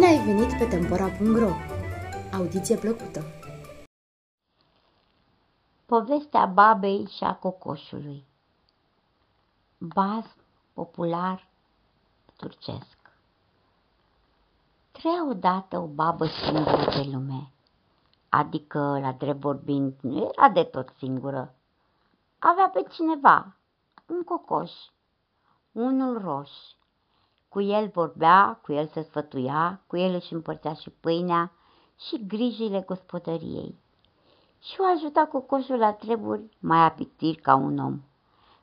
ai venit pe Tempora.ro! Audiție plăcută! Povestea babei și a cocoșului Baz popular turcesc Trăia odată o babă singură pe lume, adică, la drept vorbind, nu era de tot singură. Avea pe cineva, un cocoș, unul roș, cu el vorbea, cu el se sfătuia, cu el își împărțea și pâinea și grijile gospodăriei. Și o ajuta cu coșul la treburi mai apitir ca un om.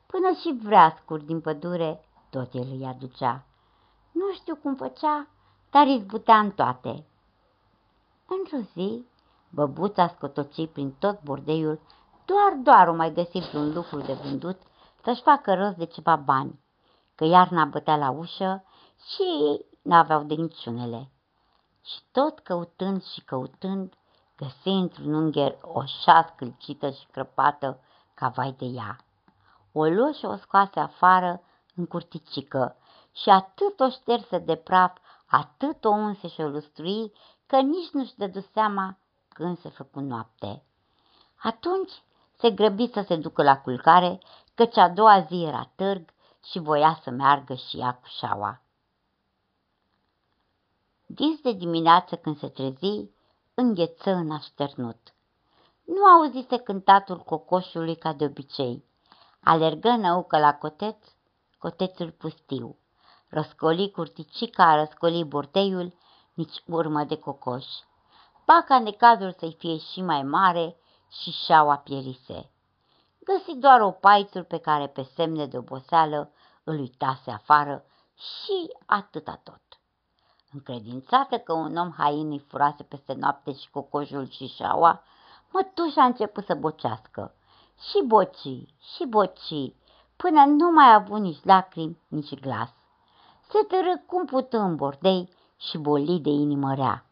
Până și vreascuri din pădure, tot el îi aducea. Nu știu cum făcea, dar izbutea în toate. Într-o zi, băbuța scotoci prin tot bordeiul, doar, doar o mai găsit vreun lucru de vândut să-și facă rost de ceva bani, că iarna bătea la ușă și ei n-aveau de niciunele. Și tot căutând și căutând, găsi într-un ungher o șas câlcită și crăpată ca vai de ea. O luă și o scoase afară în curticică și atât o șterse de praf, atât o unse și o lustrui, că nici nu-și dădu seama când se făcu noapte. Atunci se grăbi să se ducă la culcare, căci a doua zi era târg și voia să meargă și ea cu șaua. Dis de dimineață când se trezi, îngheță în așternut. Nu auzise cântatul cocoșului ca de obicei. Alergă năucă la coteț, cotețul pustiu. Răscoli curticica, răscoli bordeiul, nici urmă de cocoș. Paca necazul să-i fie și mai mare și șaua pierise. Găsi doar o paițul pe care pe semne de oboseală îl uitase afară și atâta tot. Încredințată că un om hain îi furase peste noapte și cocoșul și șaua, mătușa a început să bocească. Și boci, și boci, până nu mai a avut nici lacrimi, nici glas. Se tărâ cum pută în bordei și boli de inimă rea.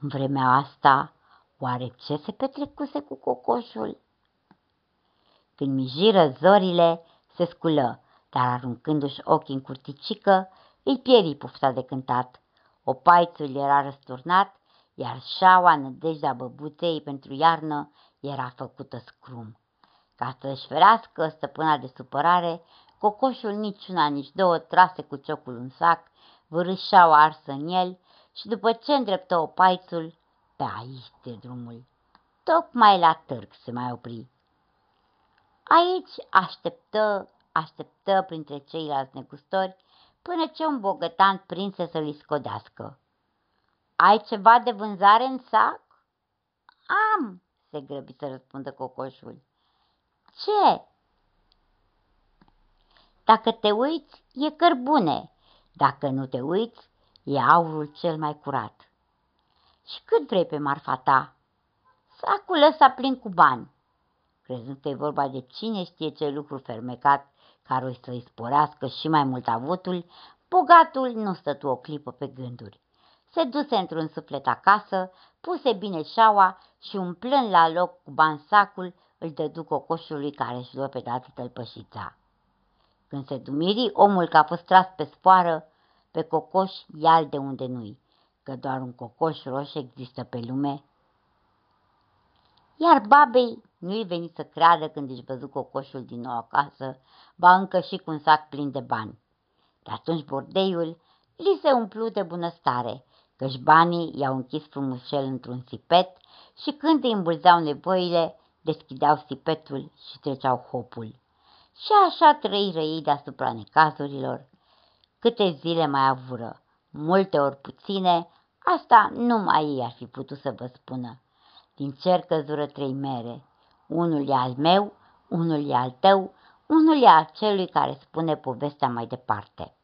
În vremea asta, oare ce se petrecuse cu cocoșul? Când mijiră zorile, se sculă, dar aruncându-și ochii în curticică, îi pieri pufta de cântat Opaițul era răsturnat, iar șaua nădejdea băbuței pentru iarnă era făcută scrum. Ca să-și ferească stăpâna de supărare, cocoșul niciuna, nici două trase cu ciocul în sac, vârâșaua arsă în el și după ce îndreptă opaițul, pe aici de drumul. Tocmai la târg se mai opri. Aici așteptă, așteptă printre ceilalți negustori până ce un bogătan prinse să-l scodească. Ai ceva de vânzare în sac? Am, se grăbi să răspundă cocoșul. Ce? Dacă te uiți, e cărbune. Dacă nu te uiți, e aurul cel mai curat. Și cât vrei pe marfa ta? Sacul ăsta plin cu bani. Crezând că e vorba de cine știe ce lucru fermecat care o să-i sporească și mai mult avutul, bogatul nu stătu o clipă pe gânduri. Se duse într-un suflet acasă, puse bine șaua și umplând la loc cu ban sacul, îl dădu cocoșului care își luă pe dată tălpășița. Când se dumiri, omul că a fost tras pe spoară, pe cocoș ial de unde nu-i, că doar un cocoș roș există pe lume. Iar babei nu-i venit să creadă când își văzut cocoșul din nou acasă, ba încă și cu un sac plin de bani. De atunci bordeiul li se umplu de bunăstare, căci banii i-au închis frumușel într-un sipet și când îi îmbulzeau nevoile, deschideau sipetul și treceau hopul. Și așa trăi răi deasupra necazurilor. Câte zile mai avură, multe ori puține, asta numai ei ar fi putut să vă spună. Din cer căzură trei mere, unul e al meu, unul e al tău, unul e al celui care spune povestea mai departe.